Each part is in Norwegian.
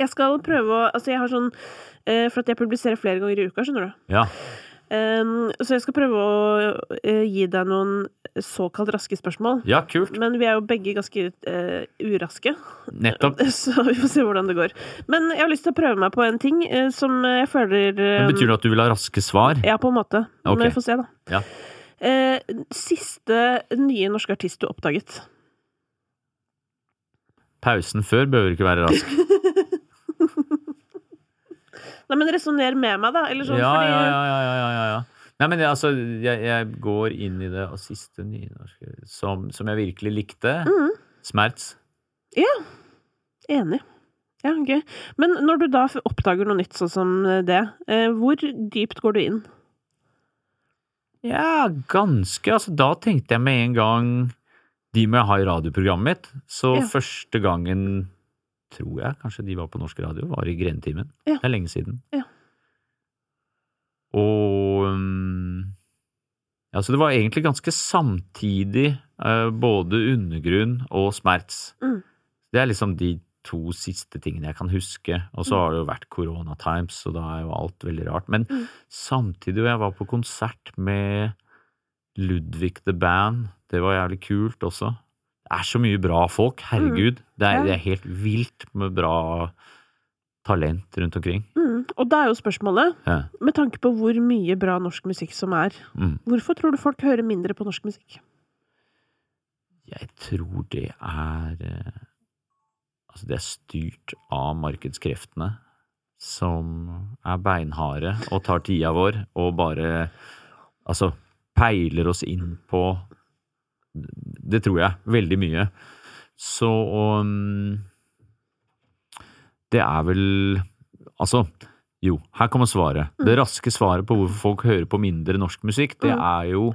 Jeg skal prøve å Altså, jeg har sånn eh, For at jeg publiserer flere ganger i uka, skjønner du. Ja. Um, så jeg skal prøve å uh, gi deg noen såkalt raske spørsmål. ja, kult. Men vi er jo begge ganske uh, uraske, Nettopp. så vi får se hvordan det går. Men jeg har lyst til å prøve meg på en ting uh, som jeg føler Men betyr det at du vil ha raske svar? Ja, på en måte. Ok. Men vi får se, da. Ja. Siste nye norske artist du oppdaget? Pausen før behøver ikke være rask. Nei, men resonner med meg, da. Eller sånn, Ja, fordi ja, ja, ja, ja, ja, ja. Nei, men jeg, altså, jeg, jeg går inn i det og siste nynorske som, som jeg virkelig likte. Mm. Smerts. Enig. Ja, gøy. Men når du da oppdager noe nytt sånn som det, eh, hvor dypt går du inn? Ja, ganske. Altså, da tenkte jeg med en gang De må jeg ha i radioprogrammet mitt. Så Ja. første gangen, tror jeg kanskje de var på norsk radio, var i Grenetimen. Ja. Det er lenge siden. Ja. Og um, Ja, så det var egentlig ganske samtidig, eh, både Undergrunn og Smerts. Mm. Det er liksom de to siste tingene jeg kan huske. Og så har det jo vært Corona Times, så da er jo alt veldig rart. Men Mm. samtidig, og jeg var på konsert med Ludvig the Band, det var jævlig kult også. Det er så mye bra folk, herregud. Det, er, Mm. Det er helt vilt med bra talent rundt omkring. Mm. Og da er jo spørsmålet, Ja. med tanke på hvor mye bra norsk musikk som er, Mm. hvorfor tror du folk hører mindre på norsk musikk? Jeg tror det er eh, Altså, det er styrt av markedskreftene som er beinharde og tar tida vår og bare Altså peiler oss inn på Det tror jeg. Veldig mye. Så um, Det er vel Altså, jo, her kommer svaret. Det raske svaret på hvorfor folk hører på mindre norsk musikk, det Mm. er jo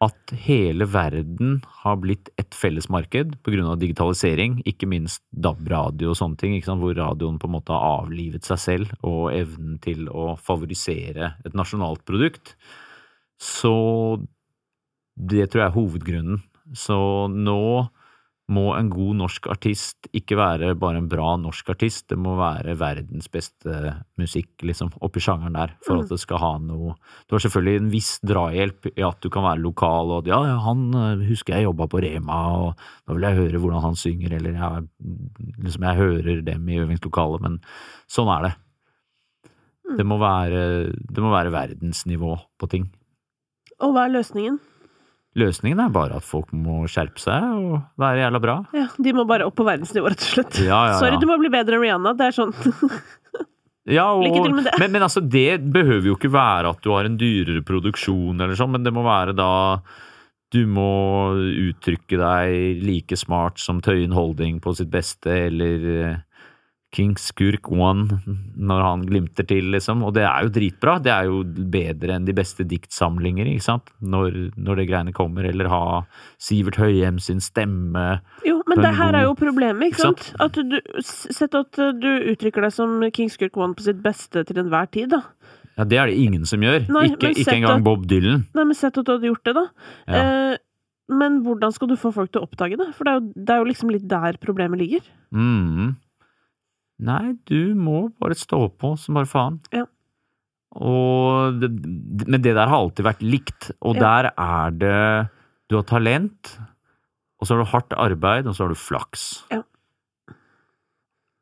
at hele verden har blitt et fellesmarked pga. digitalisering, ikke minst DAB-radio og sånne ting, hvor radioen på en måte har avlivet seg selv og evnen til å favorisere et nasjonalt produkt. Så det tror jeg er hovedgrunnen. Så nå må en god norsk artist ikke være bare en bra norsk artist, det må være verdens beste musikk, liksom, oppi sjangeren der, for Mm. at det skal ha noe Du har selvfølgelig en viss drahjelp i at du kan være lokal, og ja, han øh, husker jeg jobba på Rema, og da vil jeg høre hvordan han synger, eller jeg, liksom, jeg hører dem i øvingslokalet, men sånn er det. Mm. Det må være, det må være verdensnivå på ting. Og hva er løsningen? Løsningen er bare at folk må skjerpe seg og være jævla bra. Ja, De må bare opp på verdensnivå, rett og slett. Ja, ja, Sorry, du må bli bedre enn Rihanna. Det er sånn. Ja, og, Lykke til med det. Men, men altså, det behøver jo ikke være at du har en dyrere produksjon eller sånn, men det må være da du må uttrykke deg like smart som Tøyen Holding på sitt beste, eller eh, King Skurk One når han glimter til, liksom. Og det er jo dritbra. Det er jo bedre enn de beste diktsamlinger, ikke sant, når, når det greiene kommer. Eller ha Sivert Høyem sin stemme. Jo, men det her er jo problemet, ikke Ikke sant? sant? At du, Sett at uh, du uttrykker deg som King Skurk One på sitt beste til enhver tid, da. Ja, det er det ingen som gjør. Nei, ikke, ikke engang at- Bob Dylan. Nei, men sett at du hadde gjort det, da. Ja. Eh, men hvordan skal du få folk til å oppdage det? For det er jo, det er jo liksom litt der problemet ligger. Mm. Nei, du må bare stå på som bare faen. Ja. Og det, men det der har alltid vært likt, og Ja. der er det Du har talent, og så har du hardt arbeid, og så har du flaks. Ja.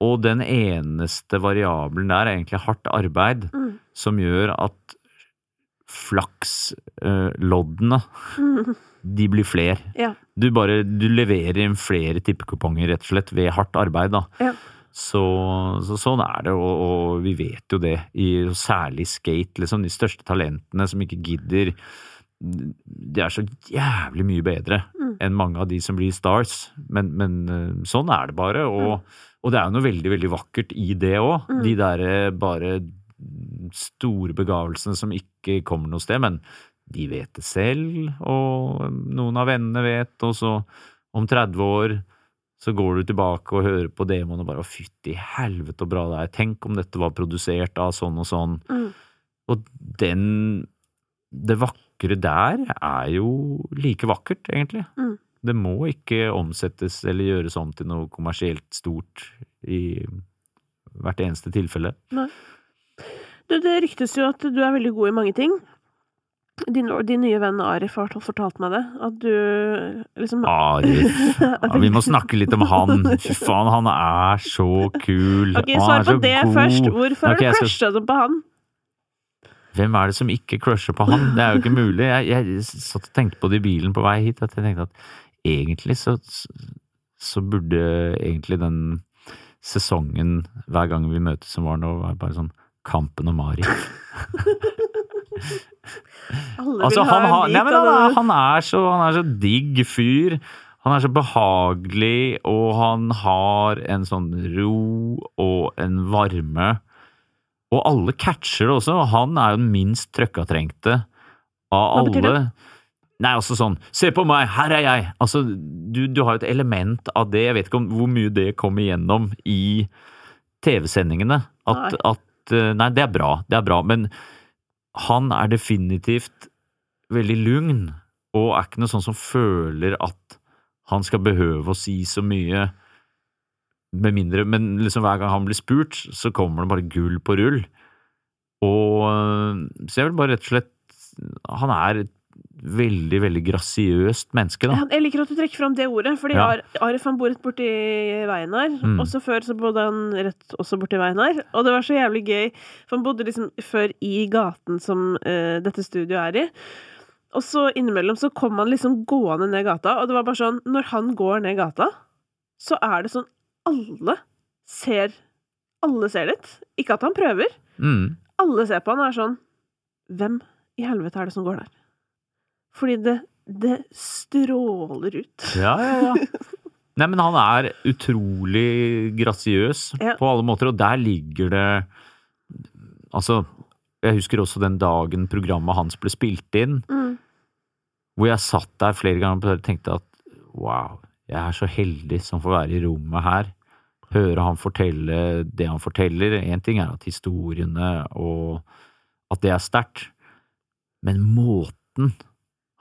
Og den eneste variabelen der er egentlig hardt arbeid, Mm. som gjør at flaksloddene, de blir flere. Ja. Du bare du leverer inn flere tippekuponger, rett og slett, ved hardt arbeid, da. Så, så sånn er det, og, og vi vet jo det, i særlig skate, liksom, de største talentene som ikke gidder De er så jævlig mye bedre Mm. enn mange av de som blir stars, men, men eh, sånn er det bare, og, og det er jo noe veldig, veldig vakkert i det òg. Mm. De derre bare store begavelsene som ikke kommer noe sted, men de vet det selv, og noen av vennene vet, og så om 30 år så går du tilbake og hører på demoen og bare å fytti helvete så bra det er, tenk om dette var produsert av sånn og sånn. Mm. Og den Det vakre der er jo like vakkert, egentlig. Mm. Det må ikke omsettes eller gjøres om til noe kommersielt stort i hvert eneste tilfelle. Du, det ryktes jo at du er veldig god i mange ting. Din, din nye venn Arif har fortalt meg det. At du liksom Arif. Ja, vi må snakke litt om han. Fy faen, han er så kul. Ok, Svar på det god. først. Hvorfor har du crusha skal- på han? Hvem er det som ikke crusher på han? Det er jo ikke mulig. Jeg, jeg satt og tenkte på det i bilen på vei hit, at jeg tenkte at egentlig så, så burde egentlig den sesongen hver gang vi møtes som var nå, være bare sånn Kampen om Mari. Alle Altså, vil ha han, en har, bit nei, men av han, det. han, er så, han er så digg fyr. Han er så behagelig, og han har en sånn ro og en varme. Og alle catcher det også. Han er jo den minst trøkkatrengte av Hva betyr alle. Nei, altså sånn Se på meg, her er jeg! Altså, du, du har jo et element av det. Jeg vet ikke om hvor mye det kommer igjennom i TV-sendingene. At, at eh, Nei, det er bra. Det er bra. Men han er definitivt veldig lugn, og er ikke noe sånn som føler at han skal behøve å si så mye. Med mindre, men liksom hver gang han blir spurt, så kommer det bare gull på rull. Og øh, Så jeg vil bare rett og slett Han er et veldig, veldig grasiøst menneske, da. Jeg liker at du trekker fram det ordet, fordi Ja. Arif han bor rett borti veien her. Mm. Også før så bodde han rett også borti veien her. Og det var så jævlig gøy, for han bodde liksom før i gaten som uh, dette studioet er i. Og så innimellom så kom han liksom gående ned gata, og det var bare sånn Når han går ned gata, så er det sånn alle ser Alle ser litt. Ikke at han prøver. Mm. Alle ser på han og er sånn Hvem i helvete er det som går der? Fordi det, det stråler ut. Ja, ja, ja. Nei, men han er utrolig grasiøs Ja. på alle måter, og der ligger det Altså, jeg husker også den dagen programmet hans ble spilt inn, Mm. hvor jeg satt der flere ganger og tenkte at wow, jeg er så heldig som får være i rommet her. Høre han fortelle det han forteller. Én ting er at historiene og at det er sterkt, men måten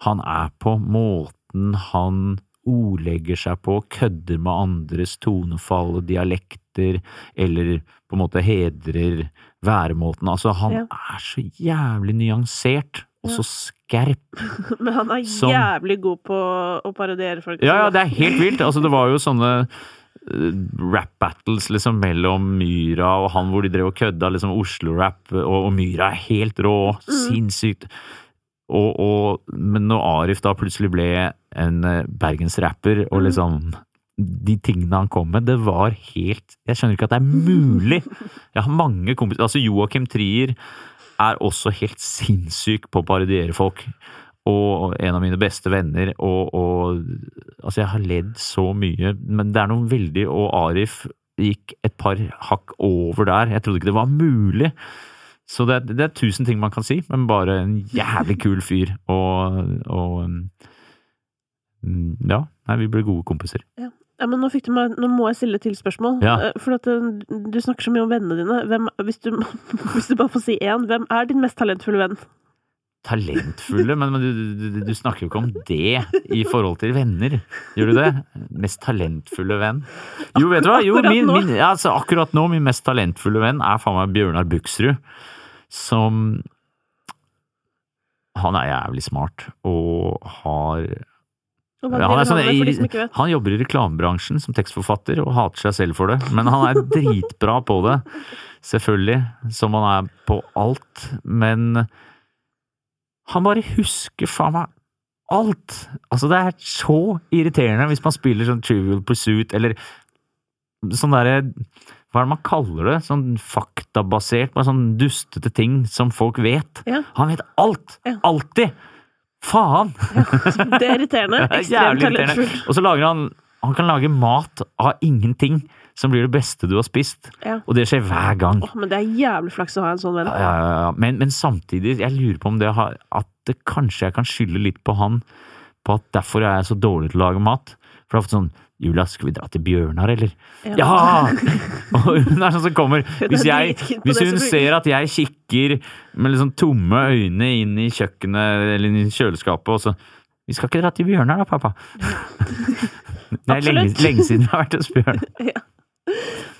han er på, måten han ordlegger seg på, kødder med andres tonefall og dialekter, eller på en måte hedrer væremåten. Altså, han Ja. er så jævlig nyansert, og så skerp. Men han er Som- jævlig god på å parodiere folk. Ja, ja, det er helt vilt. Altså, det var jo sånne eh, rap battles liksom mellom Myra og han hvor de drev og kødda, liksom Oslo-rap, og, og Myra er helt rå, sinnssykt. Og, og, men når Arif da plutselig ble en eh, bergensrapper, og Mm. liksom de tingene han kom med, det var helt Jeg skjønner ikke at det er mulig! Jeg har mange kompiser Altså, Joakim Trier er også helt sinnssyk på å parodiere folk. Og en av mine beste venner, og, og Altså, jeg har ledd så mye, men det er noe veldig Og Arif gikk et par hakk over der. Jeg trodde ikke det var mulig. Så det, det er tusen ting man kan si, men bare en jævlig kul fyr. Og, og mm, Ja. Nei, vi ble gode kompiser. Ja, men nå, meg, nå må jeg stille et til spørsmål. Ja. Eh, For at eh, du snakker så mye om vennene dine. Hvem, hvis, du, hvis du bare får si én, hvem er din mest talentfulle venn? Talentfulle, men, men du, du, du snakker jo ikke om det i forhold til venner. Gjør du det? Mest talentfulle venn? Jo, vet du hva? Jo, min, min, altså, akkurat nå, min mest talentfulle venn er faen meg Bjørnar Buksrud. Som Han er jævlig smart og har han, sånn, i, han jobber i reklamebransjen som tekstforfatter og hater seg selv for det, men han er dritbra på det. Selvfølgelig, som han er på alt. Men han bare husker faen meg alt! Altså, det er så irriterende hvis man spiller sånn Trivial Pursuit eller sånn derre Hva er det man kaller det? Sånn faktabasert, bare sånn dustete ting som folk vet. Ja. Han vet alt! Ja. Alltid! Faen! Det er irriterende. Det er Ekstremt jævlig irriterende. Og så lager han Han kan lage mat av ingenting som blir det beste du har spist. Ja. Og det skjer hver gang. Oh, men det er jævlig flaks å ha en sånn venn. Ja, ja, ja, ja. Men, men samtidig, jeg lurer på om det har At det kanskje jeg kan skylde litt på han, på at derfor er jeg så dårlig til å lage mat. For det er ofte sånn Julia, skal vi dra til Bjørnar, eller? Ja! Og hun er sånn som kommer er Hvis, jeg, hvis hun ser at jeg kikker med liksom tomme øyne inn i kjøkkenet eller inn i kjøleskapet, og så Vi skal ikke dra til Bjørnar da, pappa? Det er lenge, lenge siden vi har vært hos Bjørnar.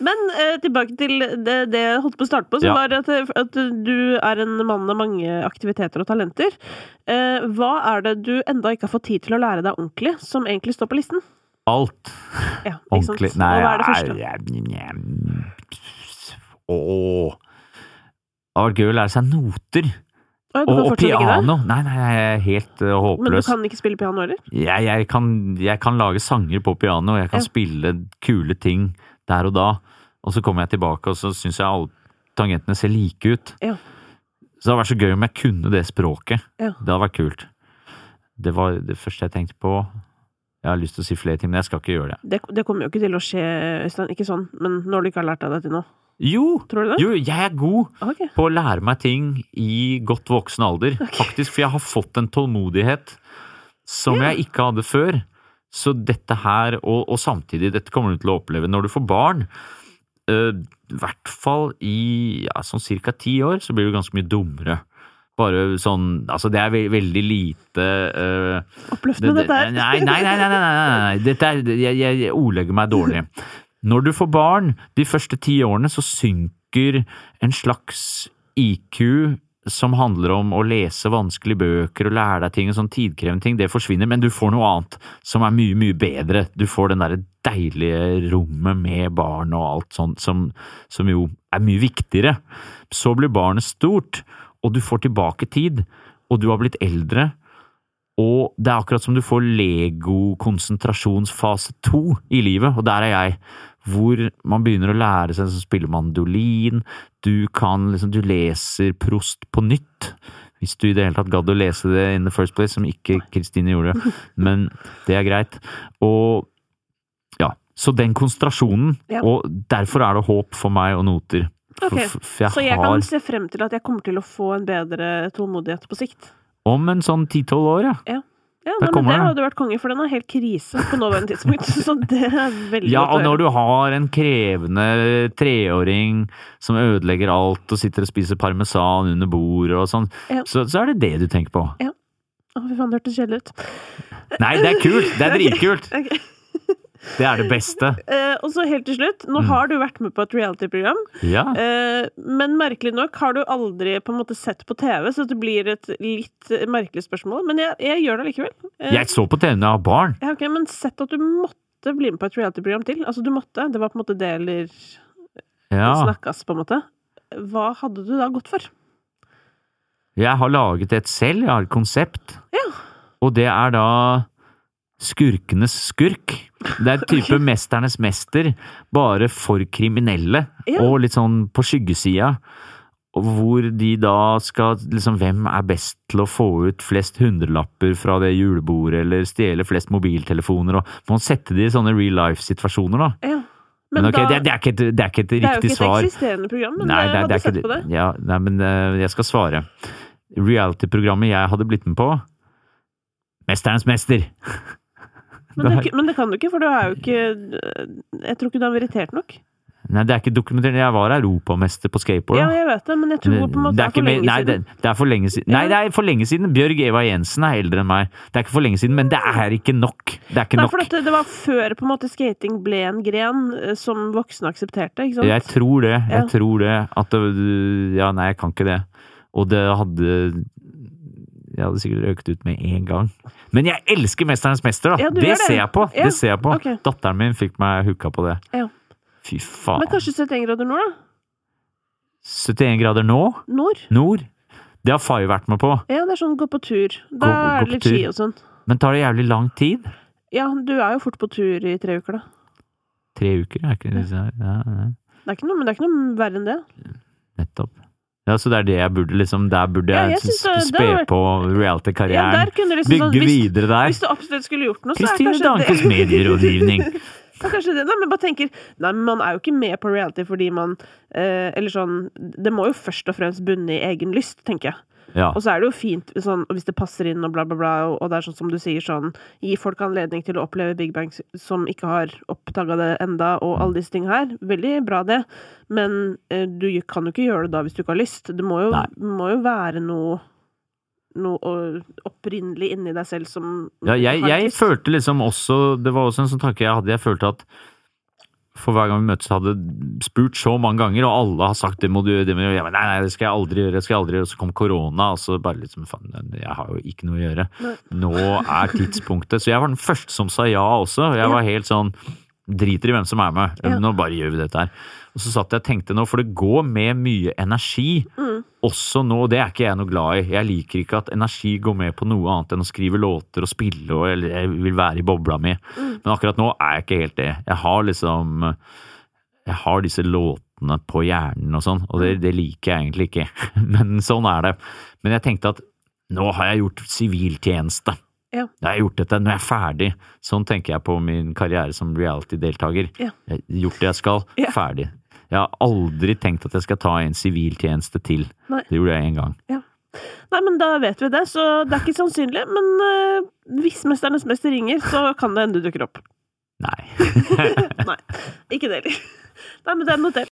Men eh, tilbake til det, det jeg holdt på å starte på, som Ja. var at, at du er en mann av mange aktiviteter og talenter. Eh, hva er det du enda ikke har fått tid til å lære deg ordentlig, som egentlig står på listen? Alt Ja, ikke sant? ordentlig. Og hva er det første? Åh. Det hadde vært gøy å lære seg noter. Og, og piano. Nei, nei, jeg er helt uh, Men du kan ikke spille piano heller? Jeg, jeg, kan, jeg kan lage sanger på piano, jeg kan Ja. spille kule ting der og da. Og så kommer jeg tilbake, og så syns jeg alle tangentene ser like ut. Ja. Så det hadde vært så gøy om jeg kunne det språket. Ja. Det hadde vært kult. Det var det første jeg tenkte på. Jeg har lyst til å si flere ting, men jeg skal ikke gjøre det. Det, det kommer jo ikke til å skje, Øystein. Ikke sånn, men når du ikke har lært deg det til nå. Jo! Tror du det? Jo, jeg er god okay. på å lære meg ting i godt voksen alder. Faktisk, for jeg har fått en tålmodighet som yeah. jeg ikke hadde før. Så dette her, og, og samtidig, dette kommer du til å oppleve når du får barn. eh, I hvert fall i ja, sånn cirka ti år, så blir du ganske mye dummere. Bare sånn Altså, det er ve veldig lite uh, Oppløftende, det- dette her. Nei, nei, nei, nei, nei, nei. Dette er, jeg, jeg ordlegger meg dårlig. Når du får barn, de første ti årene, så synker en slags IQ som handler om å lese vanskelige bøker og lære deg ting og sånn tidkrevende ting, det forsvinner, men du får noe annet som er mye, mye bedre. Du får den derre deilige rommet med barn og alt sånt som, som jo er mye viktigere. Så blir barnet stort, og du får tilbake tid, og du har blitt eldre, og det er akkurat som du får Lego-konsentrasjonsfase to i livet, og der er jeg. Hvor man begynner å lære seg å spille mandolin, du kan liksom, du leser Prost på nytt. Hvis du i det hele tatt gadd å lese det in the first place, som ikke Kristine gjorde. Men det er greit. Og ja, så den konsentrasjonen, Ja. og derfor er det håp for meg og noter. Okay. Ok, for, for jeg Så jeg har kan se frem til at jeg kommer til å få en bedre tålmodighet på sikt. om en sånn ti-tolv år, ja. Ja, Der nei, men Det hadde vært konge, for den er helt krise på nåværende tidspunkt. Så det er veldig Ja, og når du har en krevende treåring som ødelegger alt og sitter og spiser parmesan under bordet og sånn, Ja. så, så er det det du tenker på. Å, fy faen, det hørtes kjedelig ut. Nei, det er kult! Det er dritkult! dritkult! Ok. Det er det beste. Eh, og så helt til slutt, nå Mm. har du vært med på et reality-program, Ja. eh, men merkelig nok har du aldri på en måte sett på TV, så det blir et litt merkelig spørsmål. Men jeg, jeg gjør det likevel. Eh, Jeg så på TV da jeg var barn. ja, ok, men sett at du måtte bli med på et reality-program til. Altså, du måtte. Det var på en måte det eller Ja. snakkes, på en måte. Hva hadde du da gått for? Jeg har laget et selv, jeg har et konsept. Ja. Og det er da Skurkenes skurk. Det er type Mesternes mester, bare for kriminelle. Ja. Og litt sånn på skyggesida. Hvor de da skal liksom Hvem er best til å få ut flest hundrelapper fra det julebordet, eller stjele flest mobiltelefoner, og må sette de i sånne real life-situasjoner, da. Ja. Men, ok, da- det, det, er ikke et, det er ikke et det er jo riktig ikke et eksisterende program, men Nei, det, er- hadde er sett på det. Ja, nei, men eh, jeg skal svare. Reality-programmet jeg hadde blitt med på Mesterens mester! Men det, men det kan du ikke, for du er jo ikke Jeg tror ikke du har merittert nok. Nei, det er ikke dokumentert. Jeg var europamester på skateboard. Ja, jeg vet det, men jeg tror på en måte det er ikke for mer- lenge nei, siden. Det, det er for lenge siden. Nei, det er for lenge siden. Bjørg Eva Jensen er eldre enn meg. Det er ikke for lenge siden, men det er ikke nok. Det er ikke Nei, nok. for dette, det var før på en måte skating ble en gren eh, som voksne aksepterte, ikke sant? Jeg tror det. Jeg Ja. tror det. At det Ja, nei, jeg kan ikke det. Og det hadde Jeg hadde sikkert røket ut med en gang. Men jeg elsker Mesterens mester, da! Ja, det ser jeg på! Ja, Det ser jeg på. Okay. Datteren min fikk meg hooka på det. Ja. Fy faen. Men kanskje 71 grader nord, da? 71 grader nå? Nord? Nord? Det har Fay vært med på. Ja, det er sånn gå på tur. Da Gå- er det litt ski og sånn. Men tar det jævlig lang tid? Ja, du er jo fort på tur i tre uker, da. Tre uker, er ikke det? Ja, ja, Det er ikke noe, men det er ikke noe verre enn det. nettopp. Ja, så det er det jeg burde liksom Der burde Ja, jeg, jeg spe var... på reality-karrieren. Ja, liksom sånn Bygge hvis, videre der. hvis du absolutt skulle gjort noe, så er kanskje Dankes det medierådgivning. Ja, kanskje det. Nei, men bare tenker Nei, man er jo ikke med på reality fordi man eh, Eller sånn Det må jo først og fremst bunne i egen lyst, tenker jeg. Ja. Og så er det jo fint sånn, hvis det passer inn og bla, bla, bla, og, det er sånn som du sier, sånn Gi folk anledning til å oppleve Big Bang som ikke har oppdaga det enda, og alle disse tingene her. Veldig bra, det. Men eh, du kan jo ikke gjøre det da hvis du ikke har lyst. Det må jo, må jo være noe noe opprinnelig inni deg selv som Ja, jeg, jeg følte liksom også Det var også en sånn tanke jeg hadde. Jeg følte at for hver gang vi møtes, hadde spurt så mange ganger, og alle har sagt det må du gjøre, det må du gjøre. Nei, nei, det skal jeg aldri gjøre, det skal jeg aldri gjøre. Og så kom korona, og så bare liksom faen, jeg har jo ikke noe å gjøre. Nå er tidspunktet. Så jeg var den første som sa ja også. Jeg var helt sånn driter i hvem som er med, nå bare gjør vi dette her. Og så satt jeg og tenkte nå, for det går med mye energi. Mm. Også nå, det er ikke jeg noe glad i. Jeg liker ikke at energi går med på noe annet enn å skrive låter og spille, og, eller jeg vil være i bobla mi. Mm. Men akkurat nå er jeg ikke helt det. Jeg har liksom Jeg har disse låtene på hjernen og sånn, og det, det liker jeg egentlig ikke. Men sånn er det. Men jeg tenkte at nå har jeg gjort siviltjeneste. Ja. Jeg har gjort dette, nå er jeg ferdig. Sånn tenker jeg på min karriere som reality-deltaker. Ja. Jeg har Gjort det jeg skal, Ja. ferdig. Jeg har aldri tenkt at jeg skal ta en siviltjeneste til. Nei. Det gjorde jeg en gang. Nei, men da vet vi det, så det er ikke sannsynlig. Men uh, hvis Mesternes mester ringer, så kan det hende du dukker opp. Nei. Nei, ikke det heller. Nei, men det er notert.